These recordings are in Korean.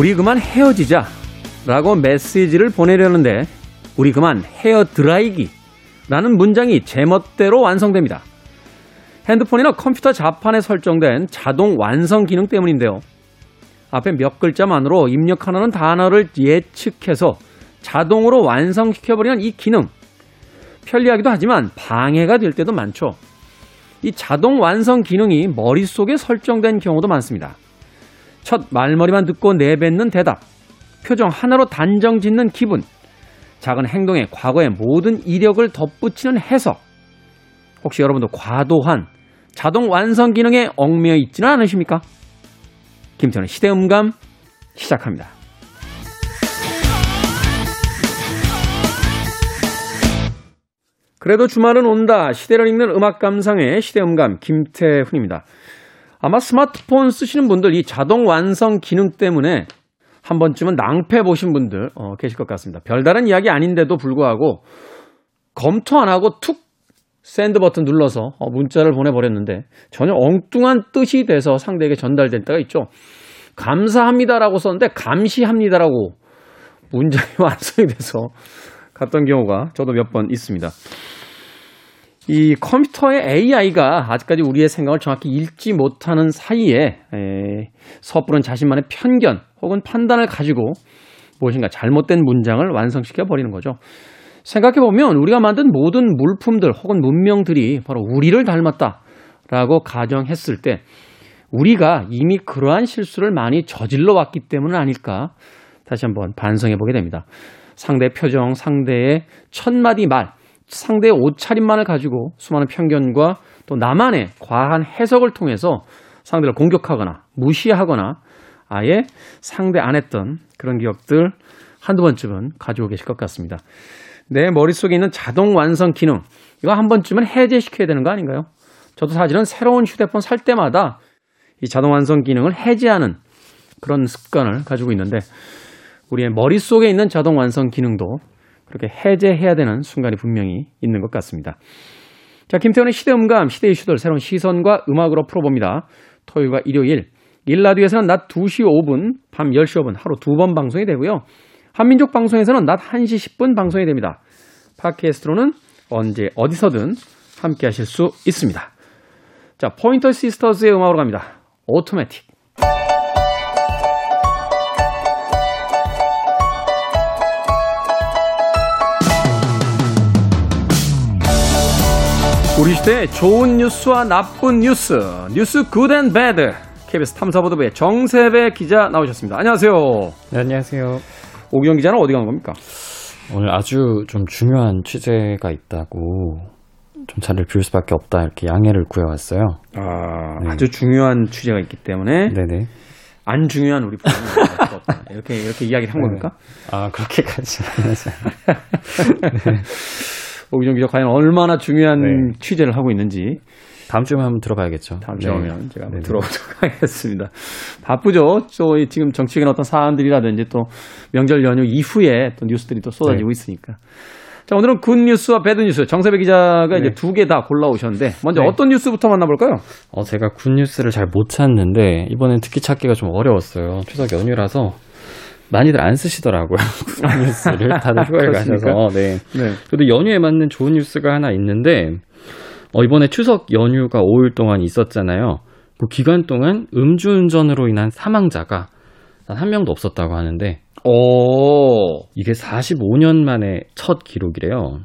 우리 그만 헤어지자 라고 메시지를 보내려는데 우리 그만 헤어 드라이기 라는 문장이 제멋대로 완성됩니다. 핸드폰이나 컴퓨터 자판에 설정된 자동 완성 기능 때문인데요. 앞에 몇 글자만으로 입력하는 단어를 예측해서 자동으로 완성시켜버리는 이 기능. 편리하기도 하지만 방해가 될 때도 많죠. 이 자동 완성 기능이 머릿속에 설정된 경우도 많습니다. 첫 말머리만 듣고 내뱉는 대답, 표정 하나로 단정 짓는 기분, 작은 행동에 과거의 모든 이력을 덧붙이는 해석. 혹시 여러분도 과도한 자동 완성 기능에 얽매여 있지는 않으십니까? 김태훈의 시대음감 시작합니다. 그래도 주말은 온다. 시대를 읽는 음악 감상의 시대음감 김태훈입니다. 아마 스마트폰 쓰시는 분들 이 자동 완성 기능 때문에 한 번쯤은 낭패 보신 분들 어, 계실 것 같습니다. 별다른 이야기 아닌데도 불구하고 검토 안 하고 툭 send 버튼 눌러서 어, 문자를 보내버렸는데 전혀 엉뚱한 뜻이 돼서 상대에게 전달될 때가 있죠. 감사합니다라고 썼는데 감시합니다라고 문장이 완성이 돼서 갔던 경우가 저도 몇 번 있습니다. 이 컴퓨터의 AI가 아직까지 우리의 생각을 정확히 읽지 못하는 사이에 에, 섣부른 자신만의 편견 혹은 판단을 가지고 무엇인가 잘못된 문장을 완성시켜 버리는 거죠. 생각해 보면 우리가 만든 모든 물품들 혹은 문명들이 바로 우리를 닮았다라고 가정했을 때 우리가 이미 그러한 실수를 많이 저질러 왔기 때문은 아닐까 다시 한번 반성해 보게 됩니다. 상대의 표정, 상대의 첫 마디 말, 상대의 옷차림만을 가지고 수많은 편견과 또 나만의 과한 해석을 통해서 상대를 공격하거나 무시하거나 아예 상대 안 했던 그런 기억들 한두 번쯤은 가지고 계실 것 같습니다. 내 머릿속에 있는 자동 완성 기능, 이거 한 번쯤은 해제시켜야 되는 거 아닌가요? 저도 사실은 새로운 휴대폰 살 때마다 이 자동 완성 기능을 해제하는 그런 습관을 가지고 있는데 우리의 머릿속에 있는 자동 완성 기능도 그렇게 해제해야 되는 순간이 분명히 있는 것 같습니다. 자, 김태훈의 시대음감, 시대 이슈들 새로운 시선과 음악으로 풀어봅니다. 토요일과 일요일, 일라디오에서는 낮 2시 5분, 밤 10시 5분 하루 두 번 방송이 되고요. 한민족 방송에서는 낮 1시 10분 방송이 됩니다. 팟캐스트로는 언제 어디서든 함께 하실 수 있습니다. 자, Pointer Sisters의 음악으로 갑니다. Automatic. 우리 시대의 좋은 뉴스와 나쁜 뉴스, 뉴스 good and bad. KBS 탐사보도부의 정세배 기자 나오셨습니다. 안녕하세요. 네, 안녕하세요. 오기영 기자는 어디 간 겁니까? 오늘 아주 좀 중요한 취재가 있다고 좀 자리를 비울 수밖에 없다 이렇게 양해를 구해왔어요. 아, 네. 아주 중요한 취재가 있기 때문에 네네. 안 중요한 우리 프로그램 이렇게 이렇게 이야기를 한 겁니까? 아 그렇게까지 하면서 오기정 기자 과연 얼마나 중요한 네. 취재를 하고 있는지 다음 주에 한번 들어봐야겠죠. 다음 네. 주에 오면 제가 한번. 들어보도록 하겠습니다. 바쁘죠. 또이 지금 정치적인 어떤 사안들이라든지 또 명절 연휴 이후에 또 뉴스들이 또 쏟아지고 네. 있으니까. 자, 오늘은 good news와 bad news 정세배 기자가 네. 이제 두 개 다 골라오셨는데 먼저 네. 어떤 뉴스부터 만나볼까요? 어 제가 good news를 잘 못 찾는데 이번엔 특히 찾기가 좀 어려웠어요. 추석 연휴라서 많이들 안 쓰시더라고요. good news를 다들 휴가에 그렇습니까? 가셔서 네. 네. 그래도 연휴에 맞는 좋은 뉴스가 하나 있는데 어, 이번에 추석 연휴가 5일 동안 있었잖아요. 그 기간 동안 음주운전으로 인한 사망자가 단한 명도 없었다고 하는데 오, 이게 45년 만에 첫 기록이래요.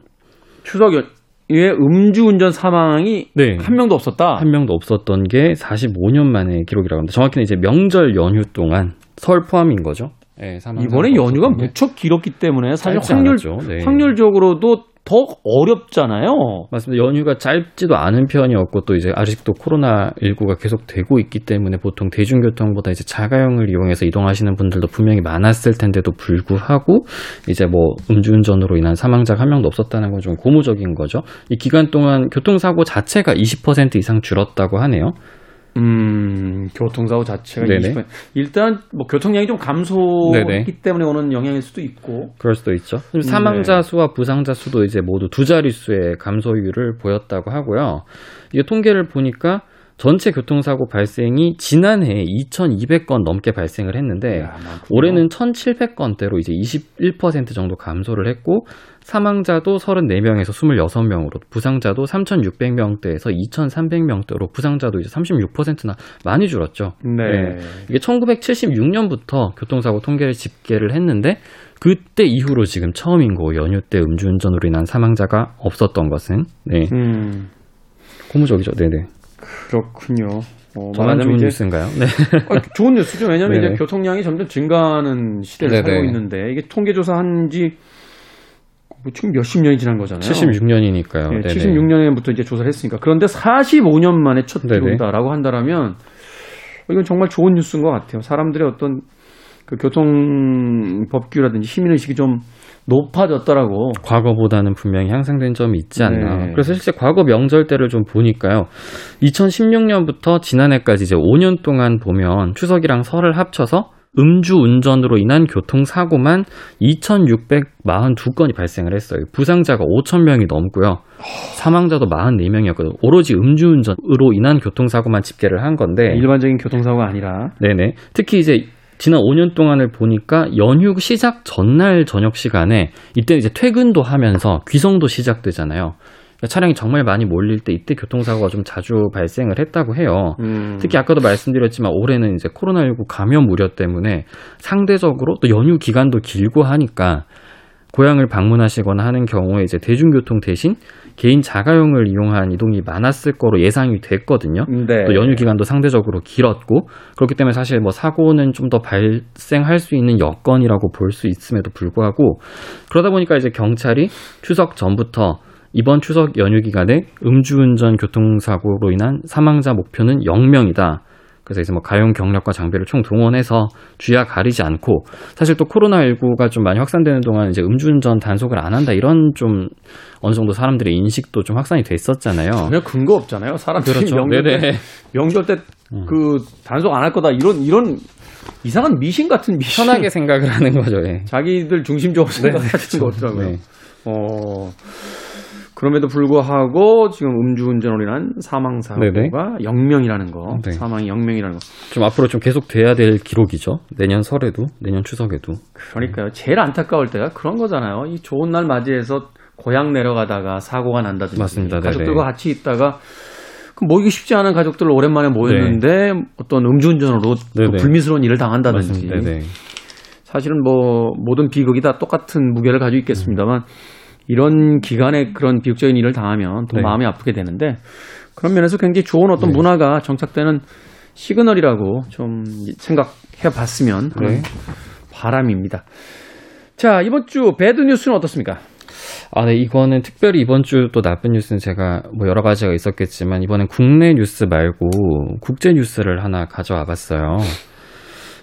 추석 연휴에 음주운전 사망이 네. 한 명도 없었다. 한 명도 없었던 게 45년 만에 기록이라고 합니다. 정확히는 이제 명절 연휴 동안 설 포함인 거죠. 네, 이번에 연휴가. 무척 길었기 때문에 사실 확률. 네. 확률적으로도 더 어렵잖아요. 맞습니다. 연휴가 짧지도 않은 편이었고 또 이제 아직도 코로나 19가 계속 되고 있기 때문에 보통 대중교통보다 이제 자가용을 이용해서 이동하시는 분들도 분명히 많았을 텐데도 불구하고 이제 뭐 음주운전으로 인한 사망자가 한 명도 없었다는 건 좀 고무적인 거죠. 이 기간 동안 교통사고 자체가 20% 이상 줄었다고 하네요. 음, 교통사고 자체가 네네. 20%. 일단 뭐 교통량이 좀 감소했기 네네. 때문에 오는 영향일 수도 있고. 그럴 수도 있죠. 네. 사망자 수와 부상자 수도 이제 모두 두 자릿수의 감소율을 보였다고 하고요. 이게 통계를 보니까 전체 교통사고 발생이 지난해 2,200건 넘게 발생을 했는데 야. 올해는 1,700건대로 이제 21% 정도 감소를 했고 사망자도 34명에서 26명으로 부상자도 3,600명대에서 2,300명대로 부상자도 이제 36%나 많이 줄었죠. 네. 이게 1976년부터 교통사고 통계를 집계를 했는데 그때 이후로 지금 처음인 거고 연휴 때 음주운전으로 인한 사망자가 없었던 것은 네 음, 고무적이죠. 네네. 그렇군요. 어, 말하자면 좋은 이제 뉴스인가요? 네. 아, 좋은 뉴스죠. 왜냐하면. 이제 교통량이 점점 증가하는 시대를 네네. 살고 있는데 이게 통계조사 한 지 뭐 지금 몇십 년이 지난 거잖아요. 76년이니까요. 예, 76년부터 이제 조사를 했으니까. 그런데 45년 만에 첫. 기록이다라고 한다라면 이건 정말 좋은 뉴스인 것 같아요. 사람들의 어떤 그 교통 법규라든지 시민의식이 좀 높아졌더라고. 과거보다는 분명히 향상된 점이 있지 않나. 네. 그래서 실제 과거 명절 때를 좀 보니까요. 2016년부터 지난해까지 이제 5년 동안 보면 추석이랑 설을 합쳐서 음주 운전으로 인한 교통사고만 2,642건이 발생을 했어요. 부상자가 5,000명이 넘고요. 사망자도 44명이었거든요. 오로지 음주운전으로 인한 교통사고만 집계를 한 건데. 일반적인 교통사고가 아니라. 네네. 특히 이제 지난 5년 동안을 보니까 연휴 시작 전날 저녁 시간에 이때 이제 퇴근도 하면서 귀성도 시작되잖아요. 그러니까 차량이 정말 많이 몰릴 때 이때 교통사고가 좀 자주 발생을 했다고 해요. 음, 특히 아까도 말씀드렸지만 올해는 이제 코로나19 감염 우려 때문에 상대적으로 또 연휴 기간도 길고 하니까 고향을 방문하시거나 하는 경우에 이제 대중교통 대신 개인 자가용을 이용한 이동이 많았을 거로 예상이 됐거든요. 네. 또 연휴 기간도 상대적으로 길었고 그렇기 때문에 사실 뭐 사고는 좀 더 발생할 수 있는 여건이라고 볼 수 있음에도 불구하고 그러다 보니까 이제 경찰이 추석 전부터 이번 추석 연휴 기간에 음주운전 교통사고로 인한 사망자 목표는 0명이다. 그래서 이제 뭐 가용 경력과 장비를 총 동원해서 주야 가리지 않고 사실 또 코로나19가 좀 많이 확산되는 동안 이제 음주운전 단속을 안 한다 이런 좀 어느 정도 사람들의 인식도 좀 확산이 됐었잖아요. 전혀 근거 없잖아요. 사람들이 그렇죠. 명절 때, 네네. 명절 때 그 단속 안 할 거다 이런 이런 이상한 미신 같은 미신. 편하게 생각을 하는 거죠. 예. 자기들 중심적으로 생각하시는 것 같더라고요. 네. 어, 그럼에도 불구하고 지금 음주운전으로 인한 사망 사고가 네네. 0명이라는 거, 네. 사망이 0명이라는 거. 좀 앞으로 좀 계속 돼야 될 기록이죠. 내년 설에도, 내년 추석에도. 그러니까요. 제일 안타까울 때가 그런 거잖아요. 이 좋은 날 맞이해서 고향 내려가다가 사고가 난다든지 맞습니다. 네네. 가족들과 같이 있다가 그 모이기 쉽지 않은 가족들 오랜만에 모였는데 어떤 음주운전으로 또 네네. 불미스러운 일을 당한다든지. 네네. 사실은 뭐 모든 비극이 다 똑같은 무게를 가지고 있겠습니다만 이런 기간에 그런 비극적인 일을 당하면 더 네. 마음이 아프게 되는데 그런 면에서 굉장히 좋은 어떤 네. 문화가 정착되는 시그널이라고 좀 생각해 봤으면 하는 네. 바람입니다. 자, 이번 주 배드 뉴스는 어떻습니까? 아, 네, 이거는 특별히 이번 주 또 나쁜 뉴스는 제가 뭐 여러 가지가 있었겠지만 이번엔 국내 뉴스 말고 국제 뉴스를 하나 가져와 봤어요.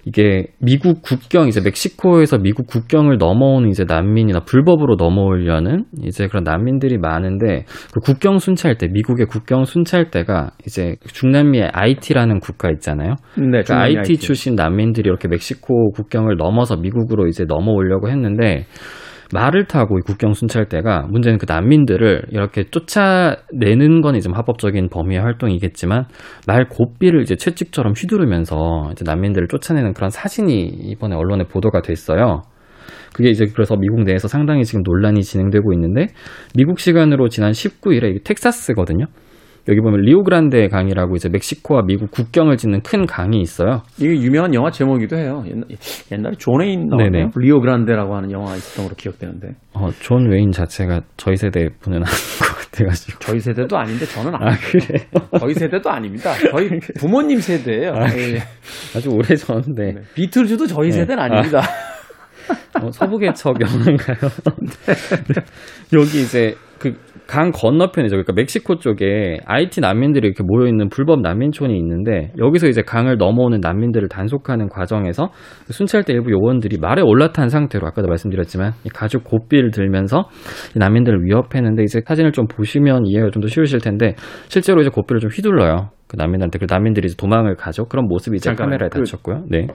이게 미국 국경 이제 멕시코에서 미국 국경을 넘어오는 이제 난민이나 불법으로 넘어오려는 이제 그런 난민들이 많은데 그 국경 순찰대 미국의 국경 순찰대가 이제 중남미의 IT라는 국가 있잖아요. 네, 그러니까 IT 출신 난민들이 이렇게 멕시코 국경을 넘어서 미국으로 이제 넘어오려고 했는데 말을 타고 이 국경 순찰대가 문제는 그 난민들을 이렇게 쫓아내는 건 이제 합법적인 범위의 활동이겠지만 말 고삐를 이제 채찍처럼 휘두르면서 이제 난민들을 쫓아내는 그런 사진이 이번에 언론에 보도가 됐어요. 그게 이제 그래서 미국 내에서 상당히 지금 논란이 진행되고 있는데 미국 시간으로 지난 19일에 이게 텍사스거든요. 여기 보면 리오그란데 강이라고 이제 멕시코와 미국 국경을 짓는 큰 강이 있어요. 이게 유명한 영화 제목이기도 해요. 옛날, 옛날에 존 웨인 나왔나요? 네네. 리오 그란데라고 하는 영화가 있었던 걸로 기억되는데 어, 존 웨인 자체가 저희 세대 분은 아닌 것 같아가지고. 저희 세대도 아닌데 저는 아, 아니에요. 그래. 저희 세대도 아닙니다. 저희 부모님 세대예요. 아, 예. 아주 오래 전인데. 네. 비틀즈도 저희 네. 세대는 아닙니다. 어, 서부개척 영화인가요? 네. 여기 이제 그 강 건너편이죠. 그러니까 멕시코 쪽에 아이티 난민들이 이렇게 모여 있는 불법 난민촌이 있는데 여기서 이제 강을 넘어오는 난민들을 단속하는 과정에서 순찰대 일부 요원들이 말에 올라탄 상태로 아까도 말씀드렸지만 이 가죽 고삐를 들면서 이 난민들을 위협했는데 이제 사진을 좀 보시면 이해가 좀 더 쉬우실 텐데 실제로 이제 고삐를 좀 휘둘러요. 그 난민한테 그 난민들이 이제 도망을 가죠. 그런 모습이 이제 잠깐만요. 카메라에 그- 닫혔고요. 네.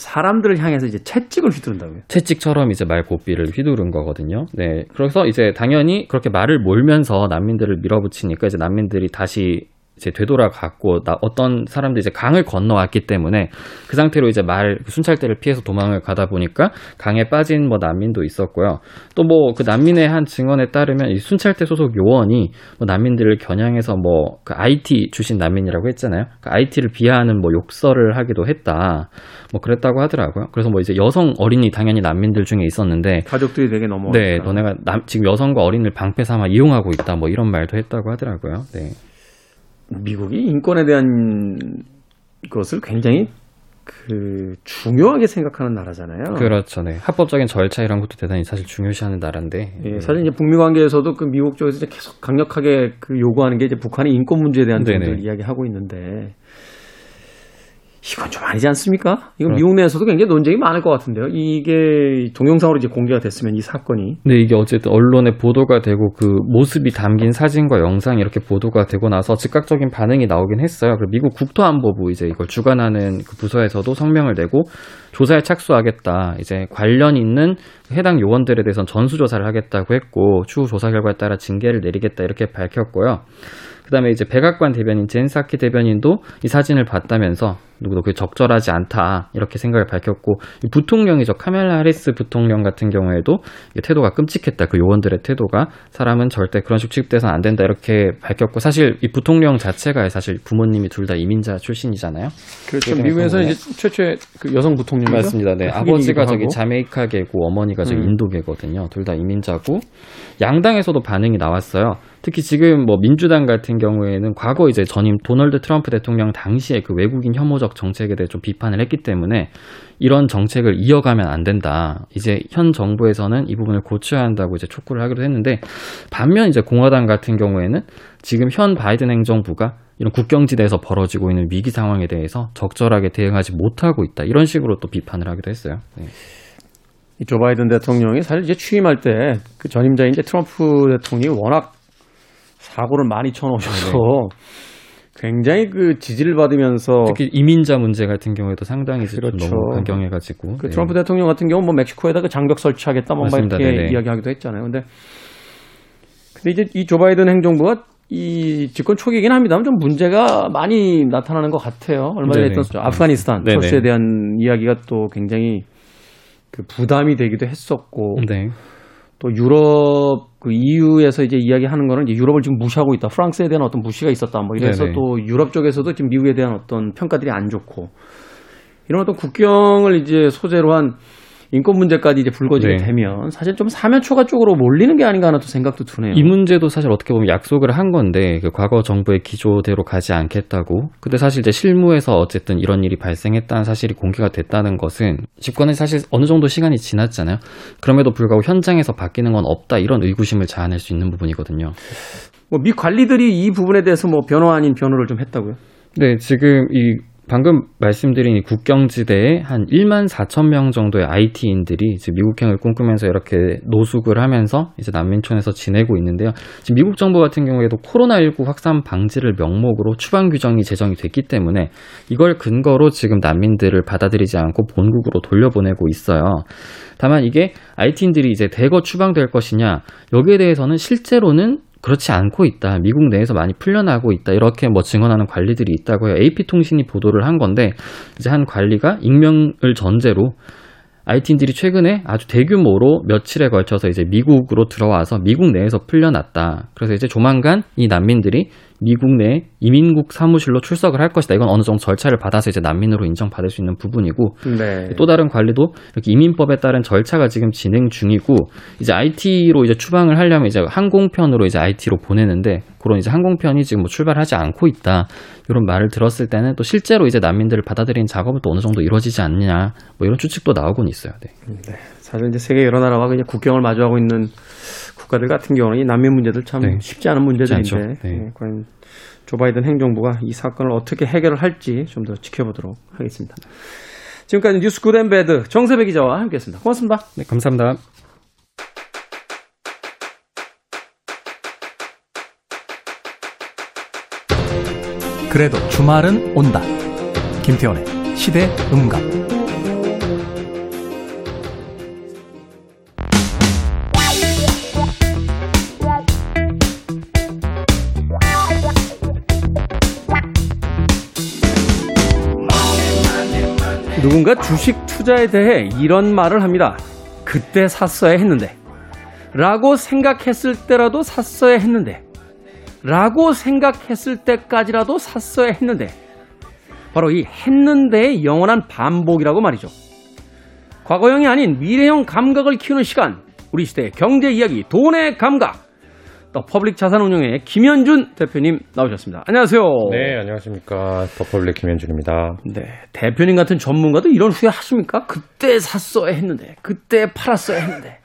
사람들을 향해서 이제 채찍을 휘두른다고요. 채찍처럼 이제 말 고삐를 휘두른 거거든요. 네. 그래서 이제 당연히 그렇게 말을 몰면서 난민들을 밀어붙이니까 이제 난민들이 다시 이제 되돌아갔고 나 어떤 사람들이 이제 강을 건너왔기 때문에 그 상태로 이제 말 순찰대를 피해서 도망을 가다 보니까 강에 빠진 뭐 난민도 있었고요. 또 뭐 그 난민의 한 증언에 따르면 이 순찰대 소속 요원이 뭐 난민들을 겨냥해서 뭐 그 IT 출신 난민이라고 했잖아요. 그 IT를 비하하는 뭐 욕설을 하기도 했다. 뭐 그랬다고 하더라고요. 그래서 뭐 이제 여성 어린이 당연히 난민들 중에 있었는데 가족들이 되게 넘어. 네, 너네가 남, 지금 여성과 어린이를 방패 삼아 이용하고 있다. 뭐 이런 말도 했다고 하더라고요. 네. 미국이 인권에 대한 것을 굉장히 그 중요하게 생각하는 나라잖아요. 그렇죠. 네. 합법적인 절차 이런 것도 대단히 사실 중요시하는 나라인데. 예, 사실 이제 북미 관계에서도 그 미국 쪽에서 계속 강력하게 그 요구하는 게 이제 북한의 인권 문제에 대한. 점들을 이야기하고 있는데 이건 좀 아니지 않습니까? 이건 그렇- 미국 내에서도 굉장히 논쟁이 많을 것 같은데요. 이게 동영상으로 이제 공개가 됐으면 이 사건이 근데 이게 어쨌든 언론에 보도가 되고 그 모습이 담긴 사진과 영상이 이렇게 보도가 되고 나서 즉각적인 반응이 나오긴 했어요. 그리고 미국 국토안보부 이제 이걸 주관하는 그 부서에서도 성명을 내고 조사에 착수하겠다. 이제 관련 있는 해당 요원들에 대해서는 전수 조사를 하겠다고 했고 추후 조사 결과에 따라 징계를 내리겠다 이렇게 밝혔고요. 그다음에 이제 백악관 대변인 젠사키 대변인도 이 사진을 봤다면서 누구도 그게 적절하지 않다 이렇게 생각을 밝혔고 이 부통령이죠 카멜라 하리스 부통령 같은 경우에도 태도가 끔찍했다 그 요원들의 태도가 사람은 절대 그런 식으로 취급돼서는 안 된다 이렇게 밝혔고 사실 이 부통령 자체가 사실 부모님이 둘 다 이민자 출신이잖아요. 그렇죠. 미국에서 이제 최초의 그 여성 부통령 이죠. 맞습니다. 네. 아버지가 저기. 자메이카계고 어머니가 저기 음. 인도계거든요. 둘 다 이민자고 양당에서도 반응이 나왔어요. 특히 지금 뭐 민주당 같은 경우에는 과거 이제 전임 도널드 트럼프 대통령 당시에 그 외국인 혐오적 정책에 대해 좀 비판을 했기 때문에 이런 정책을 이어가면 안 된다. 이제 현 정부에서는 이 부분을 고쳐야 한다고 이제 촉구를 하기로 했는데 반면 이제 공화당 같은 경우에는 지금 현 바이든 행정부가 이런 국경지대에서 벌어지고 있는 위기 상황에 대해서 적절하게 대응하지 못하고 있다. 이런 식으로 또 비판을 하기도 했어요. 네. 이조 바이든 대통령이 사실 이제 취임할 때 그 전임자인 이제 트럼프 대통령이 워낙 사고를 많이 쳐놓으셔서 굉장히 그 지지를 받으면서 특히 이민자 문제 같은 경우에도 상당히 이제 좀 어. 그렇죠. 너무 강경해가지고 그 네. 트럼프 대통령 같은 경우 뭐 멕시코에다가 장벽 설치하겠다 뭐 막. 이렇게 네네. 이야기하기도 했잖아요. 근데 근데 이제 이 조 바이든 행정부가 이 집권 초기이긴 합니다만 좀 문제가 많이 나타나는 것 같아요. 얼마 전에 네네. 했던 저 아프가니스탄 네네. 소스에 대한 이야기가 또 굉장히 그 부담이 되기도 했었고 네. 또 유럽 그 EU에서 이제 이야기하는 거는 이제 유럽을 지금 무시하고 있다. 프랑스에 대한 어떤 무시가 있었다. 뭐 이래서 네네. 또 유럽 쪽에서도 지금 미국에 대한 어떤 평가들이 안 좋고 이런 어떤 국경을 이제 소재로 한 인권 문제까지 이제 불거지게 네. 되면 사실 좀 사면초가 쪽으로 몰리는 게 아닌가 하는 또 생각도 드네요. 이 문제도 사실 어떻게 보면 약속을 한 건데 그 과거 정부의 기조대로 가지 않겠다고. 근데 사실 이제 실무에서 어쨌든 이런 일이 발생했다는 사실이 공개가 됐다는 것은 집권은 사실 어느 정도 시간이 지났잖아요. 그럼에도 불구하고 현장에서 바뀌는 건 없다 이런 의구심을 자아낼 수 있는 부분이거든요. 뭐 미 관리들이 이 부분에 대해서 뭐 변호 아닌 변호를 좀 했다고요. 네, 지금 이 방금 말씀드린 이 국경지대에 한 1만 4천 명 정도의 IT인들이 이제 미국행을 꿈꾸면서 이렇게 노숙을 하면서 이제 난민촌에서 지내고 있는데요. 지금 미국 정부 같은 경우에도 코로나19 확산 방지를 명목으로 추방 규정이 제정이 됐기 때문에 이걸 근거로 지금 난민들을 받아들이지 않고 본국으로 돌려보내고 있어요. 다만 이게 IT인들이 이제 대거 추방될 것이냐 여기에 대해서는 실제로는 그렇지 않고 있다. 미국 내에서 많이 풀려나고 있다. 이렇게 뭐 증언하는 관리들이 있다고 해요. AP통신이 보도를 한 건데, 이제 한 관리가 익명을 전제로 IT인들이 최근에 아주 대규모로 며칠에 걸쳐서 이제 미국으로 들어와서 미국 내에서 풀려났다. 그래서 이제 조만간 이 난민들이 미국 내 이민국 사무실로 출석을 할 것이다. 이건 어느 정도 절차를 받아서 이제 난민으로 인정받을 수 있는 부분이고 네. 또 다른 관리도 이렇게 이민법에 따른 절차가 지금 진행 중이고 이제 IT로 이제 추방을 하려면 이제 항공편으로 이제 IT로 보내는데 그런 이제 항공편이 지금 뭐 출발하지 않고 있다 이런 말을 들었을 때는 또 실제로 이제 난민들을 받아들이는 작업은 또 어느 정도 이루어지지 않느냐 뭐 이런 추측도 나오곤 있어요. 네. 사실 이제 세계 여러 나라와 그냥 국경을 마주하고 있는 국가들 같은 경우는 이 난민 문제들 참 네. 쉽지 않은 문제들인데. 네. 예, 과연 조 바이든 행정부가 이 사건을 어떻게 해결을 할지 좀 더 지켜보도록 하겠습니다. 지금까지 뉴스 good and bad 정세배 기자와 함께했습니다. 고맙습니다. 네, 감사합니다. 그래도 주말은 온다. 김태원의 시대 음감. 누군가 주식 투자에 대해 이런 말을 합니다. 그때 샀어야 했는데. 라고 생각했을 때라도 샀어야 했는데. 라고 생각했을 때까지라도 샀어야 했는데. 바로 이 했는데의 영원한 반복이라고 말이죠. 과거형이 아닌 미래형 감각을 키우는 시간. 우리 시대의 경제 이야기, 돈의 감각. 더 퍼블릭 자산운용의 김현준 대표님 나오셨습니다. 안녕하세요. 네, 안녕하십니까. 더 퍼블릭 김현준입니다. 네, 대표님 같은 전문가도 이런 후회 하십니까? 그때 샀어야 했는데, 그때 팔았어야 했는데.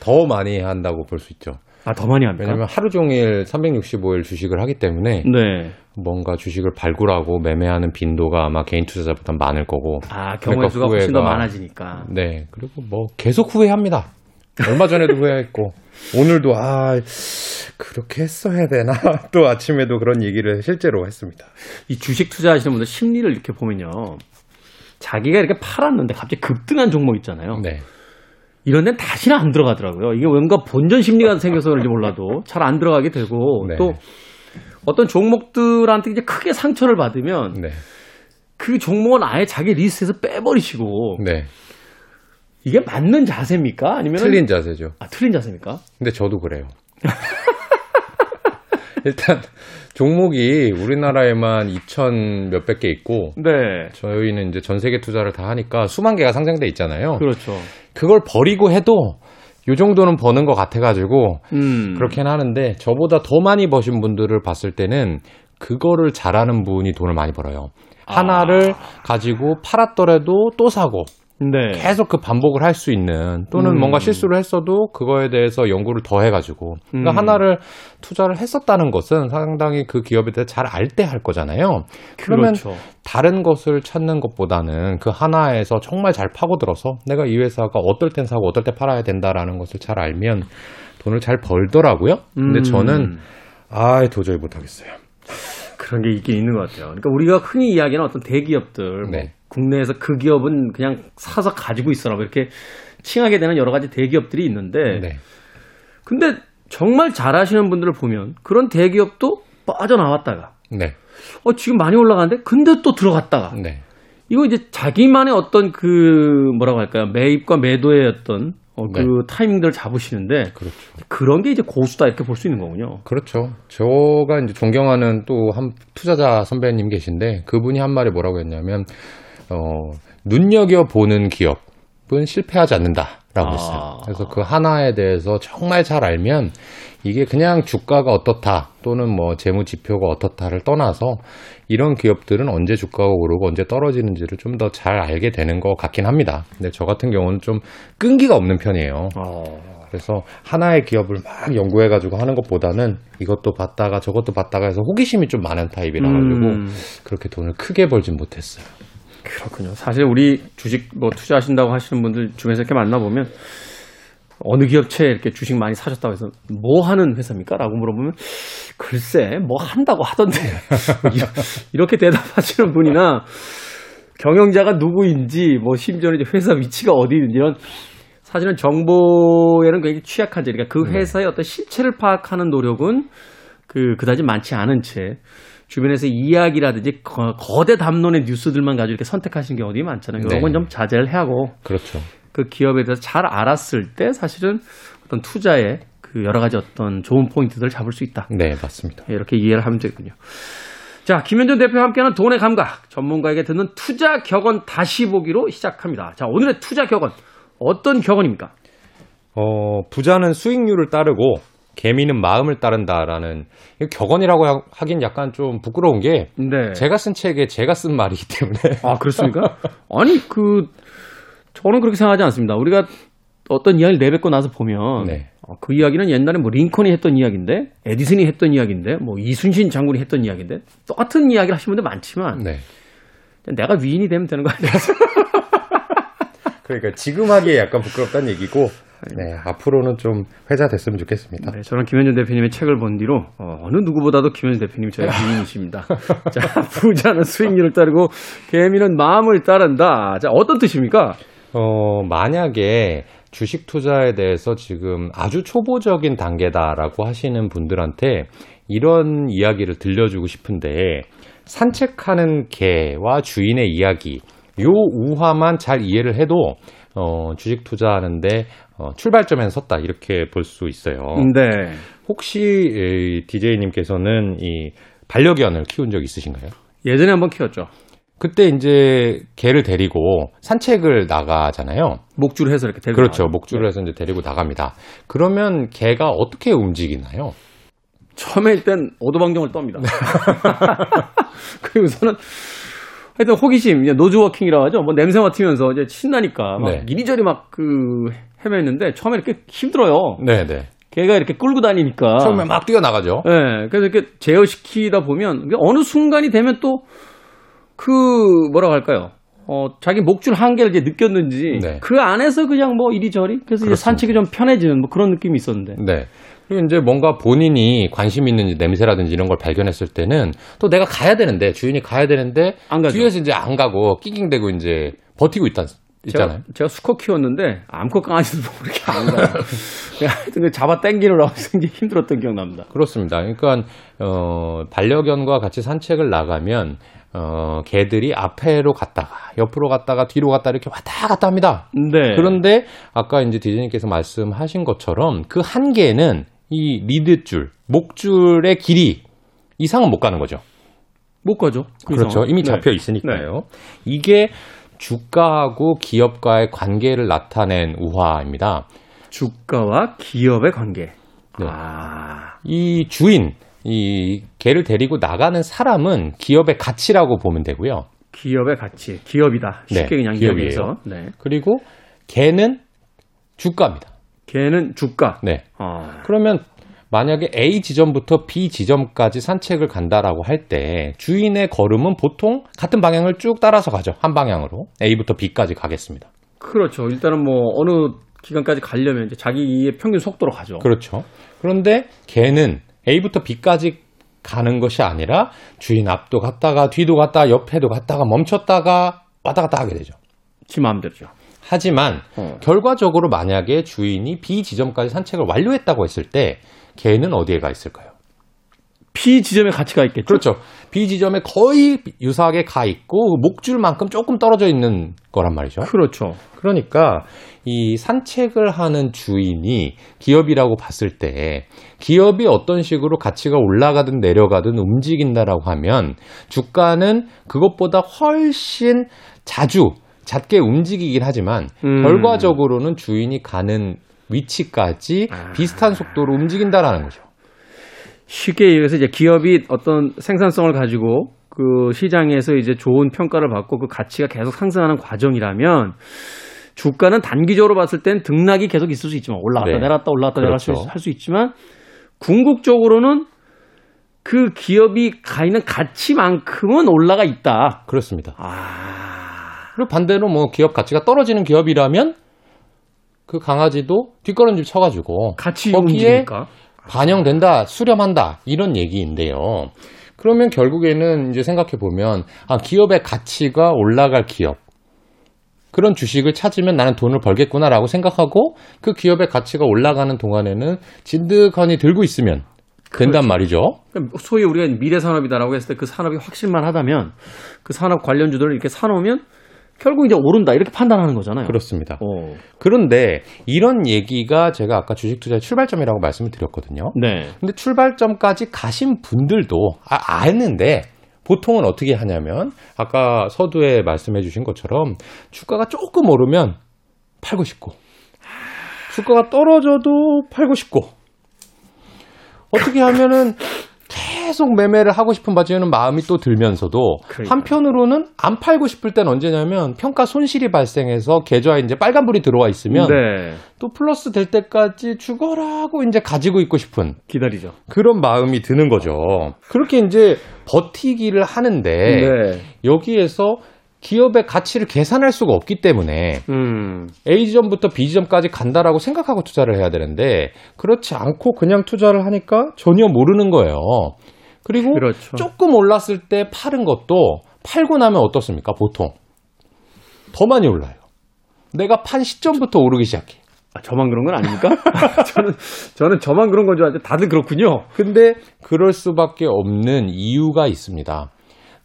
더 많이 한다고 볼 수 있죠. 아, 더 많이 합니까? 왜냐면 하루 종일 365일 주식을 하기 때문에 네. 뭔가 주식을 발굴하고 매매하는 빈도가 아마 개인 투자자보다 많을 거고. 아, 경우의 그러니까 수가 훨씬 더 많아지니까. 네, 그리고 뭐 계속 후회합니다. 얼마 전에도 후회했고 오늘도 아 그렇게 했어야 되나 또 아침에도 그런 얘기를 실제로 했습니다. 이 주식 투자하시는 분들 심리를 이렇게 보면요. 자기가 이렇게 팔았는데 갑자기 급등한 종목 있잖아요. 네, 이런 데는 다시는 안 들어가더라고요. 이게 뭔가 본전 심리가 생겨서 그런지 몰라도 잘 안 들어가게 되고 네. 또 어떤 종목들한테 이제 크게 상처를 받으면 네, 그 종목은 아예 자기 리스트에서 빼버리시고 네. 이게 맞는 자세입니까? 아니면 틀린 자세죠. 아 틀린 자세입니까? 근데 저도 그래요. 일단 종목이 우리나라에만 2천 몇백 개 있고 네, 저희는 이제 전 세계 투자를 다 하니까 수만 개가 상장돼 있잖아요. 그렇죠. 그걸 버리고 해도 요 정도는 버는 것 같아가지고 음, 그렇긴 하는데 저보다 더 많이 버신 분들을 봤을 때는 그거를 잘하는 분이 돈을 많이 벌어요. 하나를 가지고 팔았더라도 또 사고 네, 계속 그 반복을 할 수 있는 또는 음. 뭔가 실수를 했어도 그거에 대해서 연구를 더 해가지고 그러니까 음. 하나를 투자를 했었다는 것은 상당히 그 기업에 대해 잘 알 때 할 거잖아요. 그러면 그렇죠. 다른 것을 찾는 것보다는 그 하나에서 정말 잘 파고들어서 내가 이 회사가 어떨 땐 사고 어떨 때 팔아야 된다라는 것을 잘 알면 돈을 잘 벌더라고요. 근데 음. 저는 아 도저히 못하겠어요. 그런 게 있긴 있는 것 같아요. 그러니까 우리가 흔히 이야기하는 어떤 대기업들, 뭐 네. 국내에서 그 기업은 그냥 사서 가지고 있어라 뭐 이렇게 칭하게 되는 여러 가지 대기업들이 있는데, 네. 근데 정말 잘하시는 분들을 보면 그런 대기업도 빠져나왔다가, 네. 어 지금 많이 올라가는데, 근데 또 들어갔다가, 네. 이거 이제 자기만의 어떤 그 뭐라고 할까요 매입과 매도의 어떤 어, 그 네. 타이밍들을 잡으시는데 그렇죠. 그런 게 이제 고수다 이렇게 볼 수 있는 거군요. 그렇죠. 제가 이제 존경하는 또 한 투자자 선배님 계신데 그분이 한 말이 뭐라고 했냐면 어 눈여겨 보는 기업은 실패하지 않는다라고 아. 했어요. 그래서 그 하나에 대해서 정말 잘 알면 이게 그냥 주가가 어떻다 또는 뭐 재무 지표가 어떻다를 떠나서 이런 기업들은 언제 주가가 오르고 언제 떨어지는지를 좀 더 잘 알게 되는 것 같긴 합니다. 근데 저 같은 경우는 좀 끈기가 없는 편이에요. 어, 그래서 하나의 기업을 막 연구해가지고 하는 것보다는 이것도 봤다가 저것도 봤다가 해서 호기심이 좀 많은 타입이라 가지고 음. 그렇게 돈을 크게 벌진 못했어요. 그렇군요. 사실 우리 주식 뭐 투자하신다고 하시는 분들 중에서 이렇게 만나보면 어느 기업체에 이렇게 주식 많이 사셨다고 해서 뭐 하는 회사입니까? 라고 물어보면 글쎄 뭐 한다고 하던데 이렇게 대답하시는 분이나 경영자가 누구인지 뭐 심지어는 이제 회사 위치가 어디 있는지 이런 사실은 정보에는 굉장히 취약한 제 그러니까 그 회사의 어떤 실체를 파악하는 노력은 그 그다지 많지 않은 채 주변에서 이야기라든지 거, 거대 담론의 뉴스들만 가지고 이렇게 선택하시는 경우들이 많잖아요. 이런 네. 건좀 자제를 하고 그렇죠. 그 기업에 대해서 잘 알았을 때 사실은 어떤 투자의 그그 여러 가지 어떤 좋은 포인트들을 잡을 수 있다. 네, 맞습니다. 이렇게 이해를 하면 되군요. 자, 김현준 대표와 함께하는 돈의 감각, 전문가에게 듣는 투자 격언 다시 보기로 시작합니다. 자, 오늘의 투자 격언, 어떤 격언입니까? 어, 부자는 수익률을 따르고 개미는 마음을 따른다라는 격언이라고 하- 하긴 약간 좀 부끄러운 게 네. 제가 쓴 책에 제가 쓴 말이기 때문에 아, 그렇습니까? 아니, 그, 저는 그렇게 생각하지 않습니다. 우리가 어떤 이야기를 내뱉고 나서 보면, 네. 어, 그 이야기는 옛날에 뭐 링컨이 했던 이야기인데, 에디슨이 했던 이야기인데, 뭐 이순신 장군이 했던 이야기인데, 똑같은 이야기를 하시는 분들 많지만, 네. 내가 위인이 되면 되는 거 아니야? 그러니까 지금 하기에 약간 부끄럽다는 얘기고 네, 앞으로는 좀 회자 됐으면 좋겠습니다. 네, 저는 김현준 대표님의 책을 본 뒤로 어, 느 누구보다도 김현준 대표님이 저의 위인이십니다. 자, 부자는 수익률을 따르고 개미는 마음을 따른다. 자, 어떤 뜻입니까? 어, 만약에 주식 투자에 대해서 지금 아주 초보적인 단계다라고 하시는 분들한테 이런 이야기를 들려주고 싶은데 산책하는 개와 주인의 이야기 요 우화만 잘 이해를 해도 어, 주식 투자하는데 어, 출발점엔 섰다 이렇게 볼 수 있어요. 네. 혹시 DJ님께서는 이 반려견을 키운 적 있으신가요? 예전에 한번 키웠죠. 그때 이제 개를 데리고 산책을 나가잖아요. 목줄을 해서 이렇게 데리고 그렇죠. 나가요. 목줄을 해서 이제 데리고 나갑니다. 그러면 개가 어떻게 움직이나요? 처음에 일단 오도방정을 떱니다. 그리고서는 하여튼 호기심, 이제 노즈워킹이라고 하죠. 뭐 냄새 맡으면서 이제 신나니까 막 네. 이리저리 막 그 헤맸는데 처음에 이렇게 힘들어요. 네 네. 걔가 이렇게 끌고 다니니까. 처음에 막 뛰어나가죠. 예, 그래서 이렇게 제어시키다 보면 어느 순간이 되면 또 그 뭐라고 할까요? 어, 자기 목줄 한계를 이제 느꼈는지 네. 그 안에서 그냥 뭐 이리저리 그래서. 산책이 좀 편해지는 뭐 그런 느낌이 있었는데. 네. 그리고 이제 뭔가 본인이 관심 있는 냄새라든지 이런 걸 발견했을 때는 또 내가 가야 되는데 주인이 가야 되는데 안 가죠. 뒤에서 이제 안 가고 낑낑대고 이제 버티고 있다 있잖아요. 제가, 제가 수컷 키웠는데 암컷 강아지도 그렇게 안 가요. 그냥 하여튼 그 잡아 당기느라고 굉장히 힘들었던 기억납니다. 그렇습니다. 그러니까 어, 반려견과 같이 산책을 나가면 어, 개들이 앞에로 갔다가 옆으로 갔다가 뒤로 갔다 이렇게 왔다 갔다 합니다. 네. 그런데 아까 이제 디즈니께서 말씀하신 것처럼 그 한계는 이 리드줄, 목줄의 길이 이상은 못 가는 거죠. 못 가죠. 그 그렇죠. 이미 네. 잡혀 있으니까요. 이게 주가하고 기업가의 관계를 나타낸 우화입니다. 주가와 기업의 관계. 네. 아, 이 주인, 이 개를 데리고 나가는 사람은 기업의 가치라고 보면 되고요. 기업의 가치, 기업이다. 쉽게 네, 그냥. 이야기해서. 네. 그리고 개는 주가입니다. 걔는 주가. 네. 아, 그러면 만약에 A 지점부터 B 지점까지 산책을 간다라고 할 때 주인의 걸음은 보통 같은 방향을 쭉 따라서 가죠. 한 방향으로. A부터 B까지 가겠습니다. 그렇죠. 일단은 뭐 어느 기간까지 가려면 이제 자기의 평균 속도로 가죠. 그렇죠. 그런데 개는 A부터 B까지 가는 것이 아니라 주인 앞도 갔다가 뒤도 갔다가 옆에도 갔다가 멈췄다가 왔다 갔다 하게 되죠. 지 마음대로죠. 하지만 어. 결과적으로 만약에 주인이 B 지점까지 산책을 완료했다고 했을 때 개는 어디에 가 있을까요? P 지점에 가치가 있겠죠. 그렇죠. B 지점에 거의 유사하게 가 있고 목줄만큼 조금 떨어져 있는 거란 말이죠. 그렇죠. 그러니까 이 산책을 하는 주인이 기업이라고 봤을 때 기업이 어떤 식으로 가치가 올라가든 내려가든 움직인다라고 하면 주가는 그것보다 훨씬 자주 잦게 움직이긴 하지만 음. 결과적으로는 주인이 가는 위치까지 아. 비슷한 속도로 움직인다라는 거죠. 쉽게 얘기해서 이제 기업이 어떤 생산성을 가지고 그 시장에서 이제 좋은 평가를 받고 그 가치가 계속 상승하는 과정이라면 주가는 단기적으로 봤을 땐 등락이 계속 있을 수 있지만 올라갔다 네. 내려갔다 올라갔다 그렇죠. 내려갔다 할 수 있지만 궁극적으로는 그 기업이 가 있는 가치만큼은 올라가 있다. 그렇습니다. 아, 그리고 반대로 뭐 기업 가치가 떨어지는 기업이라면 그 강아지도 뒷걸음질 쳐가지고 같이 거기에. 반영된다, 수렴한다 이런 얘기인데요. 그러면 결국에는 이제 생각해 보면 아 기업의 가치가 올라갈 기업 그런 주식을 찾으면 나는 돈을 벌겠구나라고 생각하고 그 기업의 가치가 올라가는 동안에는 진득하니 들고 있으면 된단 말이죠. 그러니까 소위 우리가 미래 산업이다라고 했을 때 그 산업이 확실만 하다면 그 산업 관련주들을 이렇게 사놓으면 결국 이제 오른다 이렇게 판단하는 거잖아요. 그렇습니다. 어. 그런데 이런 얘기가 제가 아까 주식 투자의 출발점이라고 말씀을 드렸거든요. 네. 근데 출발점까지 가신 분들도 아, 아는데 보통은 어떻게 하냐면 아까 서두에 말씀해 주신 것처럼 주가가 조금 오르면 팔고 싶고 주가가 떨어져도 팔고 싶고 어떻게 하면은 계속 매매를 하고 싶은 바지는 마음이 또 들면서도 그러니까요. 한편으로는 안 팔고 싶을 땐 언제냐면 평가 손실이 발생해서 계좌에 이제 빨간불이 들어와 있으면 네. 또 플러스 될 때까지 죽어라고 이제 가지고 있고 싶은 기다리죠. 그런 마음이 드는 거죠. 그렇게 이제 버티기를 하는데 네. 여기에서 기업의 가치를 계산할 수가 없기 때문에 음. A 지점부터 B 지점까지 간다라고 생각하고 투자를 해야 되는데 그렇지 않고 그냥 투자를 하니까 전혀 모르는 거예요. 그리고 그렇죠. 조금 올랐을 때 파는 것도 팔고 나면 어떻습니까? 보통 더 많이 올라요. 내가 판 시점부터 오르기 시작해. 아, 저만 그런 건 아닙니까? 저는 저는 저만 그런 건 줄 알았는데 다들 그렇군요. 근데 그럴 수밖에 없는 이유가 있습니다.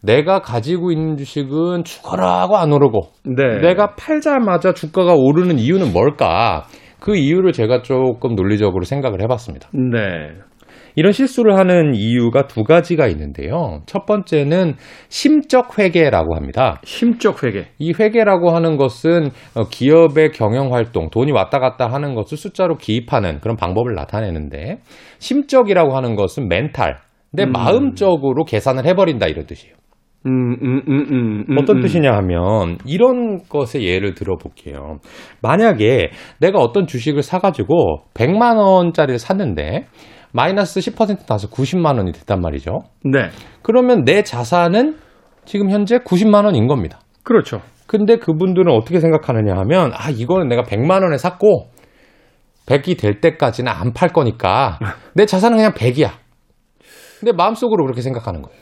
내가 가지고 있는 주식은 죽어라 하고 안 오르고 네. 내가 팔자마자 주가가 오르는 이유는 뭘까? 그 이유를 제가 조금 논리적으로 생각을 해봤습니다. 네. 이런 실수를 하는 이유가 두 가지가 있는데요. 첫 번째는 심적 회계라고 합니다. 심적 회계. 이 회계라고 하는 것은 어, 기업의 경영 활동, 돈이 왔다 갔다 하는 것을 숫자로 기입하는 그런 방법을 나타내는데 심적이라고 하는 것은 멘탈, 내 음. 마음적으로 계산을 해버린다 이런 뜻이에요. 음, 음, 음, 음, 음, 어떤 음. 뜻이냐 하면 이런 것의 예를 들어볼게요. 만약에 내가 어떤 주식을 사가지고 100만 원짜리를 샀는데 마이너스 10% 나서 90만 원이 됐단 말이죠. 네. 그러면 내 자산은 지금 현재 90만 원인 겁니다. 그렇죠. 근데 그분들은 어떻게 생각하느냐 하면 아 이거는 내가 100만 원에 샀고 100이 될 때까지는 안 팔 거니까 내 자산은 그냥 100이야. 근데 마음속으로 그렇게 생각하는 거예요.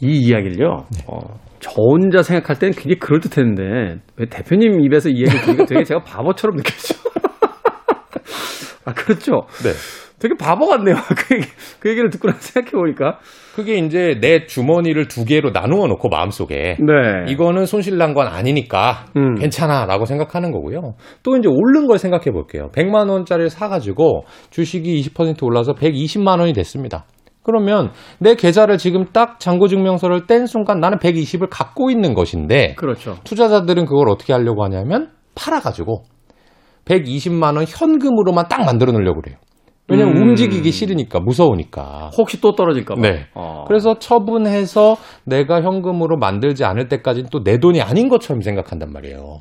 이 이야기를요. 어, 저 혼자 생각할 때는 굉장히 그럴듯했는데 왜 대표님 입에서 이 얘기를 들으니까 되게 제가 바보처럼 느껴져. 아 그렇죠. 네. 되게 바보 같네요. 그, 얘기, 그 얘기를 듣고 나서 생각해 보니까. 그게 이제 내 주머니를 두 개로 나누어 놓고 마음속에 네. 이거는 손실 난 건 아니니까 음. 괜찮아 라고 생각하는 거고요. 또 이제 오른 걸 생각해 볼게요. 100만 원짜리를 사 가지고 주식이 20% 올라서 120만 원이 됐습니다. 그러면 내 계좌를 지금 딱 잔고 증명서를 뗀 순간 나는 120을 갖고 있는 것인데 그렇죠. 투자자들은 그걸 어떻게 하려고 하냐면 팔아 가지고 120만 원 현금으로만 딱 만들어 놓으려고 그래요. 왜냐면 음. 움직이기 싫으니까 무서우니까. 혹시 또 떨어질까봐. 네. 어. 그래서 처분해서 내가 현금으로 만들지 않을 때까지는 또 내 돈이 아닌 것처럼 생각한단 말이에요.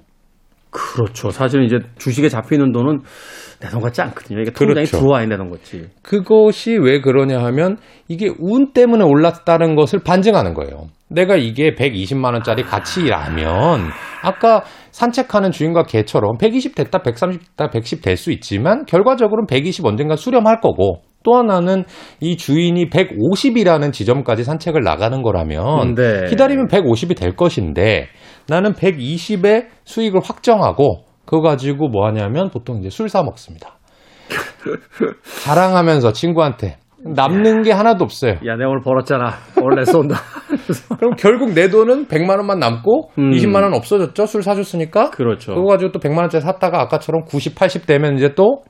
그렇죠. 사실은 이제 주식에 잡히는 돈은 내 돈 같지 않거든요. 이게 통장에 그렇죠. 들어와야 내돈 같지. 그것이 왜 그러냐 하면 이게 운 때문에 올랐다는 것을 반증하는 거예요. 내가 이게 120만 원짜리 가치라면 아까 산책하는 주인과 개처럼 120 됐다, 130 됐다, 110 될 수 있지만 결과적으로는 120 언젠가 수렴할 거고 또 하나는 이 주인이 150이라는 지점까지 산책을 나가는 거라면 네. 기다리면 150이 될 것인데 나는 120의 수익을 확정하고 그거 가지고 뭐 하냐면 보통 이제 술 사 먹습니다. 자랑하면서 친구한테 남는 게 하나도 없어요. 야, 내가 오늘 벌었잖아. 오늘 내 쏜다. 그럼 결국 내 돈은 100만 원만 남고 음. 20만 원 없어졌죠. 술 사줬으니까. 그렇죠. 그거 가지고 또 100만 원짜리 샀다가 아까처럼 90, 80 되면 이제 또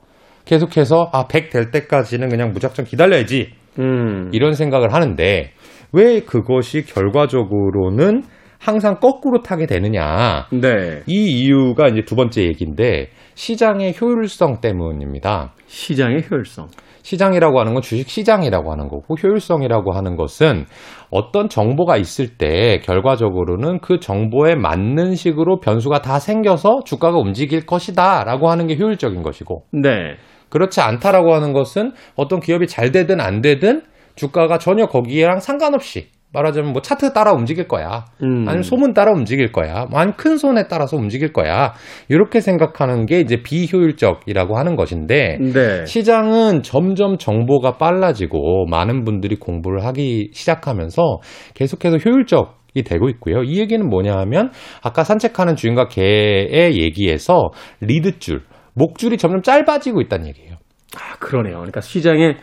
계속해서 아, 100 될 때까지는 그냥 무작정 기다려야지. 음. 이런 생각을 하는데 왜 그것이 결과적으로는 항상 거꾸로 타게 되느냐. 네. 이 이유가 이제 두 번째 얘기인데 시장의 효율성 때문입니다. 시장의 효율성. 시장이라고 하는 건 주식 시장이라고 하는 거고 효율성이라고 하는 것은 어떤 정보가 있을 때 결과적으로는 그 정보에 맞는 식으로 변수가 다 생겨서 주가가 움직일 것이다라고 하는 게 효율적인 것이고 네. 그렇지 않다라고 하는 것은 어떤 기업이 잘 되든 안 되든 주가가 전혀 거기랑 상관없이 말하자면 뭐 차트 따라 움직일 거야. 음. 아니면 소문 따라 움직일 거야. 뭐 아니면 큰 손에 따라서 움직일 거야. 이렇게 생각하는 게 이제 비효율적이라고 하는 것인데 네. 시장은 점점 정보가 빨라지고 많은 분들이 공부를 하기 시작하면서 계속해서 효율적 이 되고 있고요. 이 얘기는 뭐냐 하면 아까 산책하는 주인과 개의 얘기에서 리드줄, 목줄이 점점 짧아지고 있다는 얘기예요. 아, 그러네요. 그러니까 시장에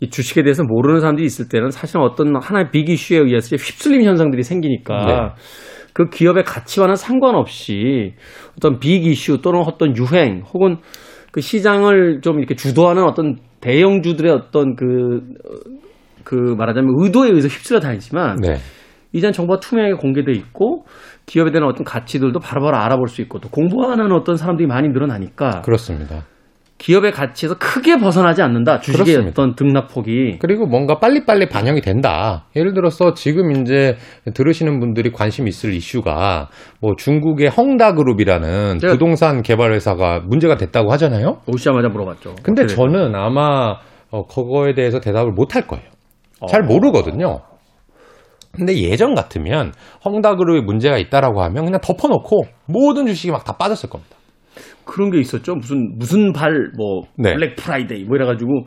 이 주식에 대해서 모르는 사람들이 있을 때는 사실은 어떤 하나의 빅 이슈에 의해서 휩쓸림 현상들이 생기니까 네. 그 기업의 가치와는 상관없이 어떤 빅 이슈 또는 어떤 유행 혹은 그 시장을 좀 이렇게 주도하는 어떤 대형주들의 어떤 그, 어, 그 말하자면 의도에 의해서 휩쓸려 다니지만 네. 이젠 정보가 투명하게 공개돼 있고 기업에 대한 어떤 가치들도 바로바로 알아볼 수 있고 또 공부하는 어떤 사람들이 많이 늘어나니까 그렇습니다. 기업의 가치에서 크게 벗어나지 않는다. 주식의 그렇습니다. 어떤 등락폭이. 그리고 뭔가 빨리빨리 반영이 된다. 예를 들어서 지금 이제 들으시는 분들이 관심 있을 이슈가 뭐 중국의 헝다그룹이라는 제가- 부동산 개발 회사가 문제가 됐다고 하잖아요. 오시자마자 물어봤죠. 근데 저는 아마 어, 그거에 대해서 대답을 못 할 거예요. 됐어요? 잘 어. 모르거든요. 근데 예전 같으면 헝다그룹에 문제가 있다라고 하면 그냥 덮어놓고 모든 주식이 막 다 빠졌을 겁니다. 그런 게 있었죠. 무슨 무슨 발 뭐 네. 블랙 프라이데이 뭐 이래가지고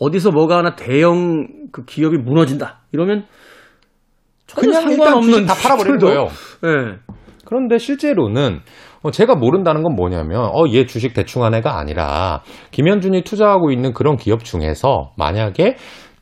어디서 뭐가 하나 대형 그 기업이 무너진다 이러면 전혀 그냥 상관없는 주식 다 팔아버리는 거예요. 예. 그런데 실제로는 어, 제가 모른다는 건 뭐냐면 어, 얘 주식 대충 한 애가 아니라 김현준이 투자하고 있는 그런 기업 중에서 만약에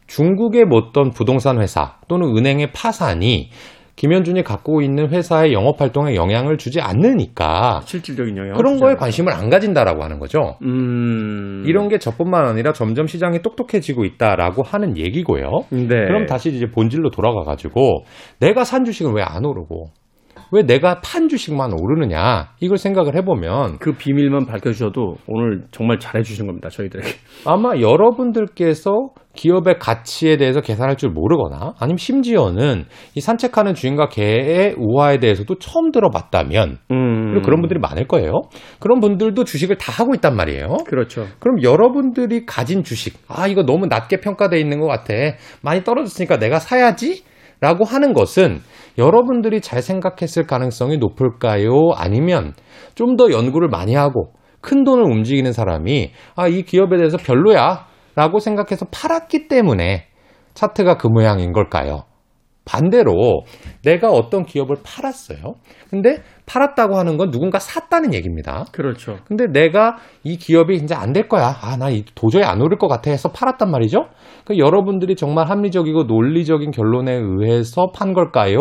중국의 뭐 어떤 부동산 회사 또는 은행의 파산이 김현준이 갖고 있는 회사의 영업 활동에 영향을 주지 않으니까 실질적인 영향. 그런 거에 관심을 안 가진다라고 하는 거죠. 음. 이런 게 저뿐만 아니라 점점 시장이 똑똑해지고 있다라고 하는 얘기고요. 네. 그럼 다시 이제 본질로 돌아가 가지고 내가 산 주식은 왜 안 오르고 왜 내가 판 주식만 오르느냐 이걸 생각을 해보면 그 비밀만 밝혀주셔도 오늘 정말 잘해주시는 겁니다. 저희들에게. 아마 여러분들께서 기업의 가치에 대해서 계산할 줄 모르거나 아니면 심지어는 이 산책하는 주인과 개의 우화에 대해서도 처음 들어봤다면 음. 그리고 그런 분들이 많을 거예요. 그런 분들도 주식을 다 하고 있단 말이에요. 그렇죠. 그럼 여러분들이 가진 주식, 아, 이거 너무 낮게 평가되어 있는 것 같아. 많이 떨어졌으니까 내가 사야지? 라고 하는 것은 여러분들이 잘 생각했을 가능성이 높을까요? 아니면 좀 더 연구를 많이 하고 큰 돈을 움직이는 사람이 아, 이 기업에 대해서 별로야. 라고 생각해서 팔았기 때문에 차트가 그 모양인 걸까요? 반대로 내가 어떤 기업을 팔았어요. 근데 팔았다고 하는 건 누군가 샀다는 얘기입니다. 그렇죠. 근데 내가 이 기업이 이제 안 될 거야. 아, 나 이- 도저히 안 오를 것 같아 해서 팔았단 말이죠. 그 여러분들이 정말 합리적이고 논리적인 결론에 의해서 판 걸까요?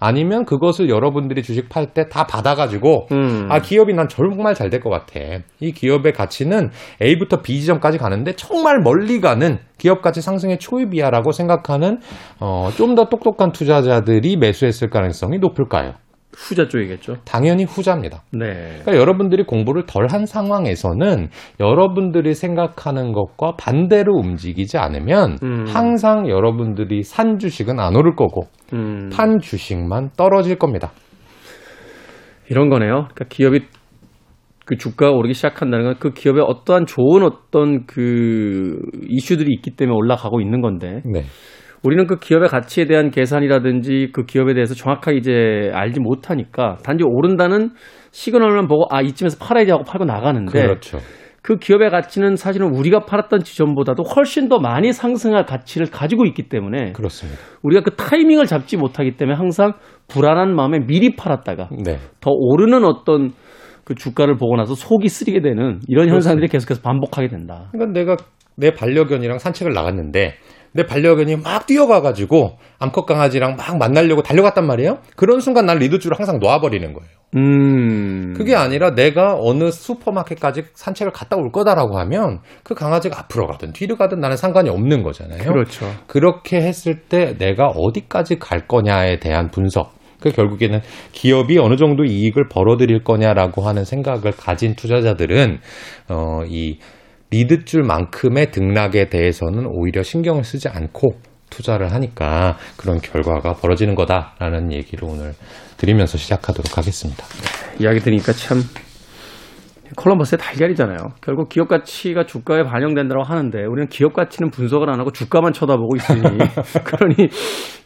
아니면 그것을 여러분들이 주식 팔 때 다 받아가지고 음. 아, 기업이 난 정말 잘 될 것 같아. 이 기업의 가치는 A부터 B 지점까지 가는데 정말 멀리 가는 기업 가치 상승의 초입이야라고 생각하는 어, 좀 더 똑똑한 투자자들이 매수했을 가능성이 높을까요? 후자 쪽이겠죠. 당연히 후자입니다. 네. 그러니까 여러분들이 공부를 덜 한 상황에서는 여러분들이 생각하는 것과 반대로 움직이지 않으면 음. 항상 여러분들이 산 주식은 안 오를 거고 음. 판 주식만 떨어질 겁니다. 이런 거네요. 그러니까 기업이 그 주가가 오르기 시작한다는 건 그 기업에 어떠한 좋은 어떤 그 이슈들이 있기 때문에 올라가고 있는 건데 네. 우리는 그 기업의 가치에 대한 계산이라든지 그 기업에 대해서 정확하게 이제 알지 못하니까 단지 오른다는 시그널만 보고 아 이쯤에서 팔아야지 하고 팔고 나가는데 그렇죠. 그 기업의 가치는 사실은 우리가 팔았던 지점보다도 훨씬 더 많이 상승할 가치를 가지고 있기 때문에 그렇습니다. 우리가 그 타이밍을 잡지 못하기 때문에 항상 불안한 마음에 미리 팔았다가 네. 더 오르는 어떤 그 주가를 보고 나서 속이 쓰리게 되는 이런 현상들이 계속해서 반복하게 된다. 그러니까 내가 내 반려견이랑 산책을 나갔는데 내 반려견이 막 뛰어가가지고 암컷 강아지랑 막 만나려고 달려갔단 말이에요. 그런 순간 난 리드줄을 항상 놓아버리는 거예요. 음. 그게 아니라 내가 어느 슈퍼마켓까지 산책을 갔다 올 거다라고 하면 그 강아지가 앞으로 가든 뒤로 가든 나는 상관이 없는 거잖아요. 그렇죠. 그렇게 했을 때 내가 어디까지 갈 거냐에 대한 분석. 그 결국에는 기업이 어느 정도 이익을 벌어들일 거냐라고 하는 생각을 가진 투자자들은 어, 이 리드줄만큼의 등락에 대해서는 오히려 신경을 쓰지 않고 투자를 하니까 그런 결과가 벌어지는 거다라는 얘기를 오늘 드리면서 시작하도록 하겠습니다. 이야기 들으니까 참 콜럼버스의 달걀이잖아요. 결국 기업 가치가 주가에 반영된다고 하는데 우리는 기업 가치는 분석을 안 하고 주가만 쳐다보고 있으니 그러니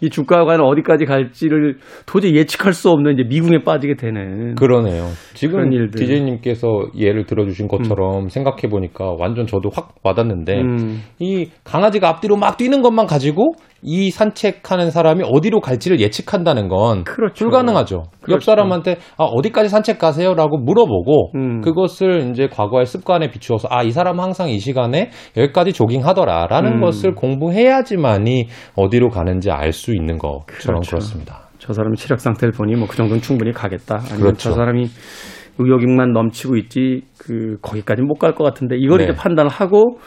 이 주가가 과연 어디까지 갈지를 도저히 예측할 수 없는 이제 미궁에 빠지게 되는 그러네요. 지금. 디제이님께서 예를 들어주신 것처럼 생각해 보니까 완전 저도 확 와닿는데 음. 이 강아지가 앞뒤로 막 뛰는 것만 가지고 이 산책하는 사람이 어디로 갈지를 예측한다는 건 그렇죠. 불가능하죠. 옆 그렇죠. 사람한테 아, 어디까지 산책 가세요라고 물어보고 음. 그것을 이제 과거의 습관에 비추어서 아, 이 사람은 항상 이 시간에 여기까지 조깅하더라라는 음. 것을 공부해야지만이 어디로 가는지 알 수 있는 것처럼 그렇죠. 그렇습니다 저 사람이 체력 상태를 보니 뭐 그 정도는 충분히 가겠다. 아니면 그렇죠. 저 사람이 의욕만 넘치고 있지 그 거기까지 못갈 것 같은데 이걸 네. 이제 판단을 하고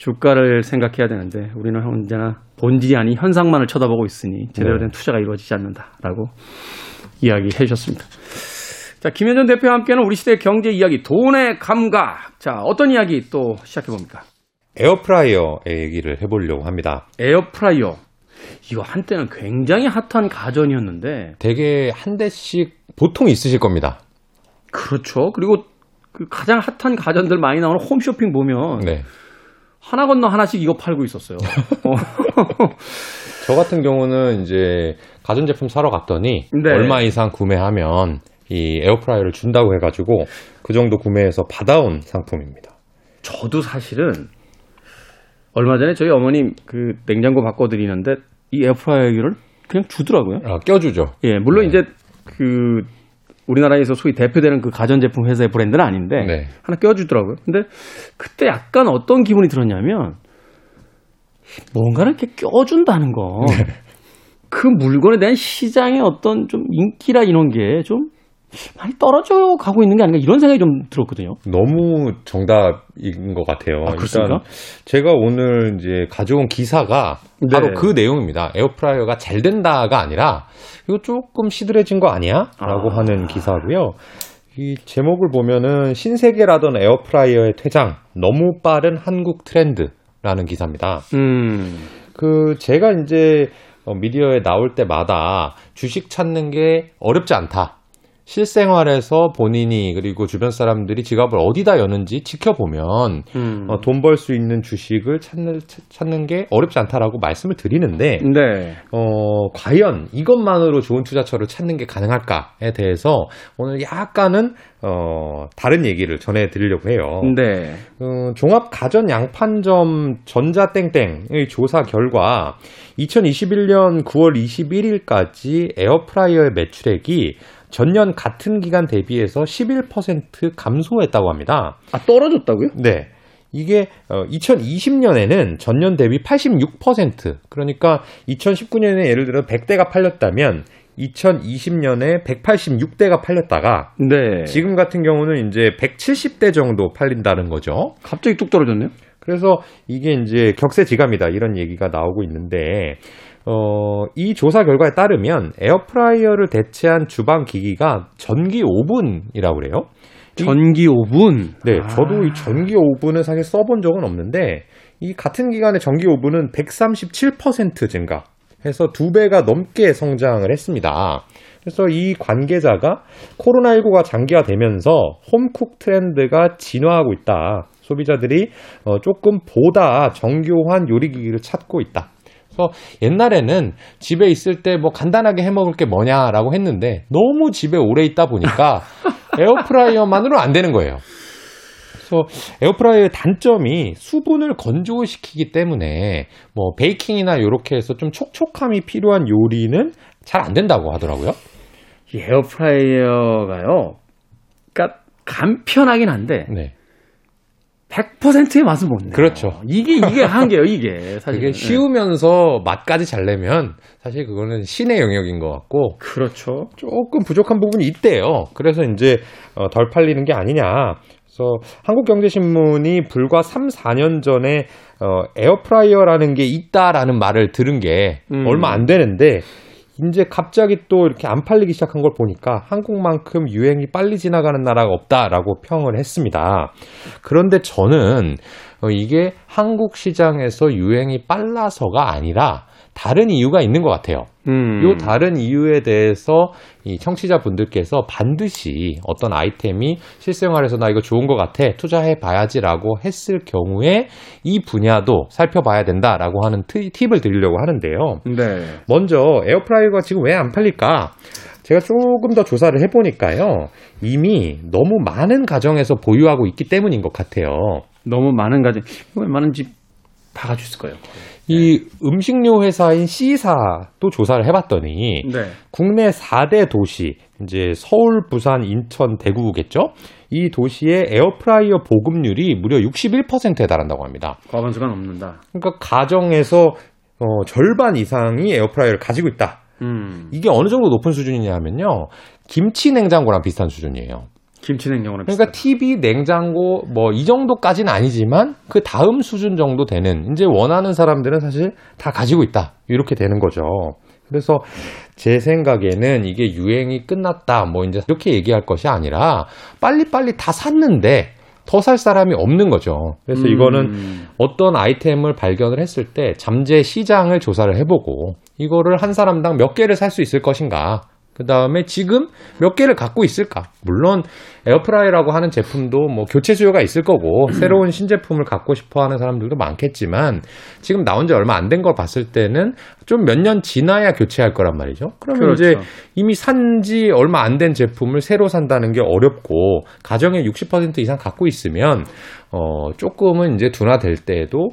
주가를 생각해야 되는데 우리는 언제나 본질이 아닌 현상만을 쳐다보고 있으니 제대로 네. 된 투자가 이루어지지 않는다라고 이야기해 주셨습니다. 자, 김현준 대표와 함께하는 우리 시대의 경제 이야기 돈의 감각. 자, 어떤 이야기 또 시작해 봅니까? 에어프라이어의 얘기를 해보려고 합니다. 에어프라이어. 이거 한때는 굉장히 핫한 가전이었는데 되게 한 대씩 보통 있으실 겁니다. 그렇죠. 그리고 그 가장 핫한 가전들 많이 나오는 홈쇼핑 보면 네. 하나 건너 하나씩 이거 팔고 있었어요. 어. 저 같은 경우는 이제 가전제품 사러 갔더니 네. 얼마 이상 구매하면 이 에어프라이어를 준다고 해가지고 그 정도 구매해서 받아온 상품입니다. 저도 사실은 얼마 전에 저희 어머님 그 냉장고 바꿔드리는데 이 에어프라이어를 그냥 주더라고요. 아, 껴주죠. 예, 물론 네. 이제 그 우리나라에서 소위 대표되는 그 가전제품 회사의 브랜드는 아닌데 네. 하나 껴주더라고요. 근데 그때 약간 어떤 기분이 들었냐면 뭔가를 이렇게 껴준다는 거. 네. 그 물건에 대한 시장의 어떤 좀 인기라 이런 게 좀 많이 떨어져 가고 있는 게 아닌가 이런 생각이 좀 들었거든요. 너무 정답인 것 같아요. 아, 그렇습니까? 제가 오늘 이제 가져온 기사가 바로 네. 그 내용입니다. 에어프라이어가 잘 된다가 아니라 이거 조금 시들해진 거 아니야? 라고 아. 하는 기사고요. 이 제목을 보면은 신세계라던 에어프라이어의 퇴장 너무 빠른 한국 트렌드라는 기사입니다. 음. 그 제가 이제 어, 미디어에 나올 때마다 주식 찾는 게 어렵지 않다. 실생활에서 본인이 그리고 주변 사람들이 지갑을 어디다 여는지 지켜보면 음. 어, 돈벌 수 있는 주식을 찾는, 찾- 찾는 게 어렵지 않다라고 말씀을 드리는데 네. 어, 과연 이것만으로 좋은 투자처를 찾는 게 가능할까에 대해서 오늘 약간은 어, 다른 얘기를 전해드리려고 해요. 네. 어, 종합 가전 양판점 전자땡땡의 조사 결과 2021년 9월 21일까지 에어프라이어의 매출액이 전년 같은 기간 대비해서 11% 감소했다고 합니다. 아 떨어졌다고요? 네. 이게 2020년에는 전년 대비 86% 그러니까 2019년에 예를 들어 100대가 팔렸다면 2020년에 186대가 팔렸다가 네. 지금 같은 경우는 이제 170대 정도 팔린다는 거죠. 갑자기 뚝 떨어졌네요. 그래서 이게 이제 격세지감이다 이런 얘기가 나오고 있는데 어, 이 조사 결과에 따르면 에어프라이어를 대체한 주방 기기가 전기 오븐이라고 그래요. 이- 전기 오븐. 네, 아. 저도 이 전기 오븐은 사실 써본 적은 없는데 이 같은 기간에 전기 오븐은 137% 증가. 해서 두 배가 넘게 성장을 했습니다. 그래서 이 관계자가 코로나19가 장기화되면서 home cook 트렌드가 진화하고 있다. 소비자들이 어, 조금 보다 정교한 요리기기를 찾고 있다. 그래서 옛날에는 집에 있을 때 뭐 간단하게 해 먹을 게 뭐냐라고 했는데 너무 집에 오래 있다 보니까 에어프라이어만으로 안 되는 거예요. 그래서 에어프라이어의 단점이 수분을 건조시키기 때문에 뭐 베이킹이나 이렇게 해서 좀 촉촉함이 필요한 요리는 잘 안 된다고 하더라고요. 이 에어프라이어가요. 그러니까 간편하긴 한데 네. 100%의 맛을 못 내요. 그렇죠. 이게 이게 한계예요, 이게. 사실. 그게 쉬우면서 맛까지 잘 내면 사실 그거는 신의 영역인 것 같고 그렇죠. 조금 부족한 부분이 있대요. 그래서 이제 어, 덜 팔리는 게 아니냐. 그래서 한국경제신문이 불과 3, 4년 전에 어, 에어프라이어라는 게 있다라는 말을 들은 게 음. 얼마 안 되는데 이제 갑자기 또 이렇게 안 팔리기 시작한 걸 보니까 한국만큼 유행이 빨리 지나가는 나라가 없다라고 평을 했습니다. 그런데 저는 어, 이게 한국 시장에서 유행이 빨라서가 아니라 다른 이유가 있는 것 같아요. 음. 요 다른 이유에 대해서 이 청취자분들께서 반드시 어떤 아이템이 실생활에서 나 이거 좋은 것 같아 투자해 봐야지라고 했을 경우에 이 분야도 살펴봐야 된다라고 하는 트- 팁을 드리려고 하는데요. 네. 먼저 에어프라이어가 지금 왜 안 팔릴까? 제가 조금 더 조사를 해보니까요. 이미 너무 많은 가정에서 보유하고 있기 때문인 것 같아요. 너무 많은 가정, 웬만한 집 다 가지고 있을 거예요. 이 음식료 회사인 C사도 조사를 해봤더니 네. 국내 4대 도시, 이제 서울, 부산, 인천, 대구겠죠? 이 도시의 에어프라이어 보급률이 무려 61%에 달한다고 합니다. 과반수가 넘는다. 그러니까 가정에서 어, 절반 이상이 에어프라이어를 가지고 있다. 음. 이게 어느 정도 높은 수준이냐면요. 김치 냉장고랑 비슷한 수준이에요. 김치 냉장고는 그러니까 TV, 냉장고 뭐 이 정도까지는 아니지만 그 다음 수준 정도 되는 이제 원하는 사람들은 사실 다 가지고 있다. 이렇게 되는 거죠. 그래서 제 생각에는 이게 유행이 끝났다. 뭐 이제 이렇게 얘기할 것이 아니라 빨리빨리 다 샀는데 더 살 사람이 없는 거죠. 그래서 이거는 음. 어떤 아이템을 발견을 했을 때 잠재 시장을 조사를 해보고 이거를 한 사람당 몇 개를 살 수 있을 것인가. 그 다음에 지금 몇 개를 갖고 있을까? 물론 에어프라이어라고 하는 제품도 뭐 교체 수요가 있을 거고 새로운 신제품을 갖고 싶어 하는 사람들도 많겠지만 지금 나온 지 얼마 안 된 걸 봤을 때는 좀 몇 년 지나야 교체할 거란 말이죠. 그러면 그렇죠. 이제 이미 산 지 얼마 안 된 제품을 새로 산다는 게 어렵고 가정의 60% 이상 갖고 있으면 어 조금은 이제 둔화될 때도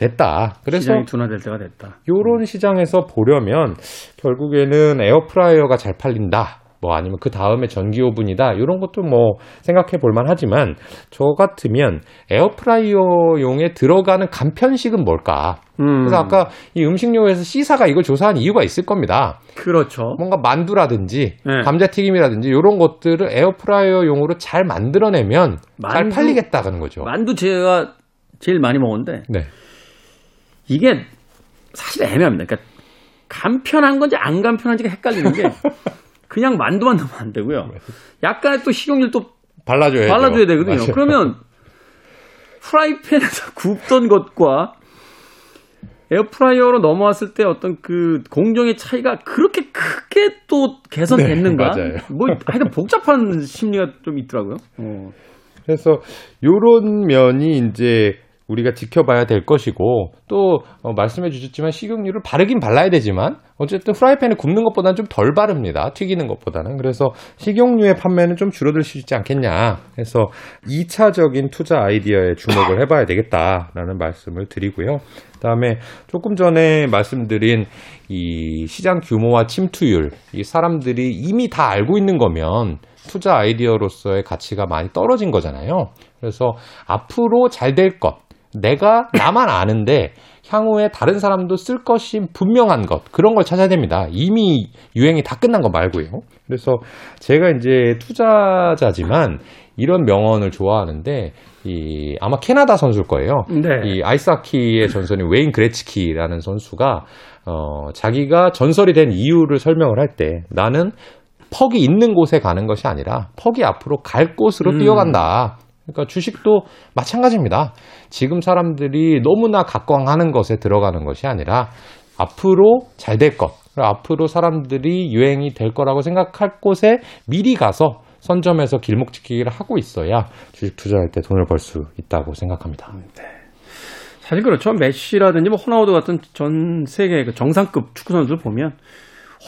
됐다. 그래서 시장이 둔화될 때가 됐다. 요런 시장에서 보려면 결국에는 에어프라이어가 잘 팔린다. 뭐 아니면 그 다음에 전기 오븐이다. 이런 것도 뭐 생각해 볼 만 하지만 저 같으면 에어프라이어용에 들어가는 간편식은 뭘까? 음. 그래서 아까 이 음식료에서 C사가 이걸 조사한 이유가 있을 겁니다. 그렇죠. 뭔가 만두라든지 네. 감자튀김이라든지 이런 것들을 에어프라이어용으로 잘 만들어내면 잘 만두- 팔리겠다는 거죠. 만두 제가 제일 많이 먹었는데 네. 이게 사실 애매합니다. 그러니까 간편한 건지 안 간편한지가 헷갈리는 게 그냥 만두만 넣으면 안 되고요. 약간의 또 식용유를 또 발라줘야죠. 발라줘야 되거든요. 맞아요. 그러면 프라이팬에서 굽던 것과 에어프라이어로 넘어왔을 때 어떤 그 공정의 차이가 그렇게 크게 또 개선됐는가? 네. 뭐 하여튼 복잡한 심리가 좀 있더라고요. 어. 그래서 요런 면이 이제 우리가 지켜봐야 될 것이고 또 어, 말씀해 주셨지만 식용유를 바르긴 발라야 되지만 어쨌든 프라이팬에 굽는 것보다는 좀 덜 바릅니다. 튀기는 것보다는. 그래서 식용유의 판매는 좀 줄어들 수 있지 않겠냐. 해서 2차적인 투자 아이디어에 주목을 해봐야 되겠다라는 말씀을 드리고요. 그다음에 조금 전에 말씀드린 이 시장 규모와 침투율, 이 사람들이 이미 다 알고 있는 거면 투자 아이디어로서의 가치가 많이 떨어진 거잖아요. 그래서 앞으로 잘 될 것, 내가 나만 아는데 향후에 다른 사람도 쓸 것이 분명한 것 그런 걸 찾아야 됩니다. 이미 유행이 다 끝난 거 말고요. 그래서 제가 이제 투자자지만 이런 명언을 좋아하는데 이 아마 캐나다 선수일 거예요. 네. 이 아이스하키의 전설인 웨인 그레츠키라는 선수가 어 자기가 전설이 된 이유를 설명을 할 때 나는 퍽이 있는 곳에 가는 것이 아니라 퍽이 앞으로 갈 곳으로 음. 뛰어간다. 그러니까 주식도 마찬가지입니다. 지금 사람들이 너무나 각광하는 것에 들어가는 것이 아니라 앞으로 잘 될 것, 앞으로 사람들이 유행이 될 거라고 생각할 곳에 미리 가서 선점해서 길목 지키기를 하고 있어야 주식 투자할 때 돈을 벌 수 있다고 생각합니다. 사실 그렇죠. 메시라든지 뭐 호나우드 같은 전 세계 그 정상급 축구 선수를 보면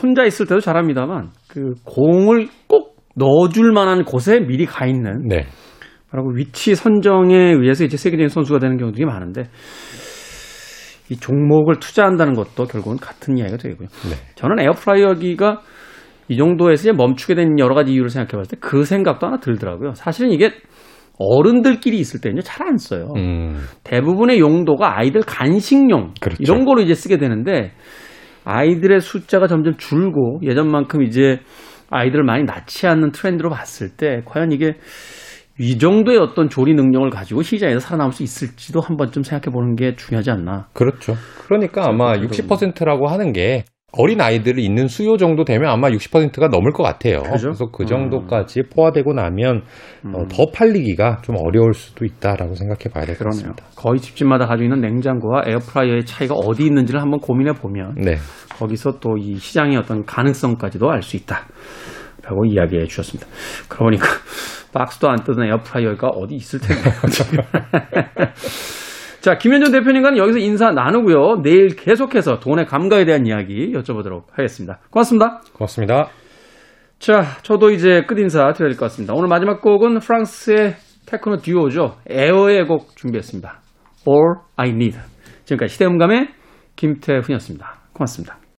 혼자 있을 때도 잘합니다만 그 공을 꼭 넣어줄 만한 곳에 미리 가 있는 네. 바로 그 위치 선정에 의해서 이제 세계적인 선수가 되는 경우들이 많은데 이 종목을 투자한다는 것도 결국은 같은 이야기가 되고요. 네. 저는 에어프라이어기가 이 정도에서 이제 멈추게 된 여러 가지 이유를 생각해 봤을 때 그 생각도 하나 들더라고요. 사실은 이게 어른들끼리 있을 때는 잘안 써요. 음, 대부분의 용도가 아이들 간식용 그렇죠. 이런 거로 이제 쓰게 되는데 아이들의 숫자가 점점 줄고 예전만큼 이제 아이들을 많이 낳지 않는 트렌드로 봤을 때 과연 이게 이 정도의 어떤 조리 능력을 가지고 시장에서 살아남을 수 있을지도 한 번쯤 생각해 보는 게 중요하지 않나. 그렇죠. 그러니까 아마 60%라고 하는 게 어린 아이들이 있는 수요 정도 되면 아마 60%가 넘을 것 같아요. 그죠? 래서그 정도까지 포화되고 나면 어, 더 팔리기가 좀 어려울 수도 있다라고 생각해 봐야 될 것. 같습니다. 거의 집집마다 가지고 있는 냉장고와 에어프라이어의 차이가 어디 있는지를 한번 고민해 보면 네. 거기서 또 이 시장의 어떤 가능성까지도 알 수 있다. 라고 이야기해 주셨습니다. 그러니까 박스도 안 뜯은 에어프라이어가 어디 있을 텐데. 자, 김현준 대표님과는 여기서 인사 나누고요. 내일 계속해서 돈의 감각에 대한 이야기 여쭤보도록 하겠습니다. 고맙습니다. 고맙습니다. 자, 저도 이제 끝 인사 드려야 될 것 같습니다. 오늘 마지막 곡은 프랑스의 테크노 듀오죠. 에어의 곡 준비했습니다. All I Need. 지금까지 시대음감의 김태훈이었습니다. 고맙습니다.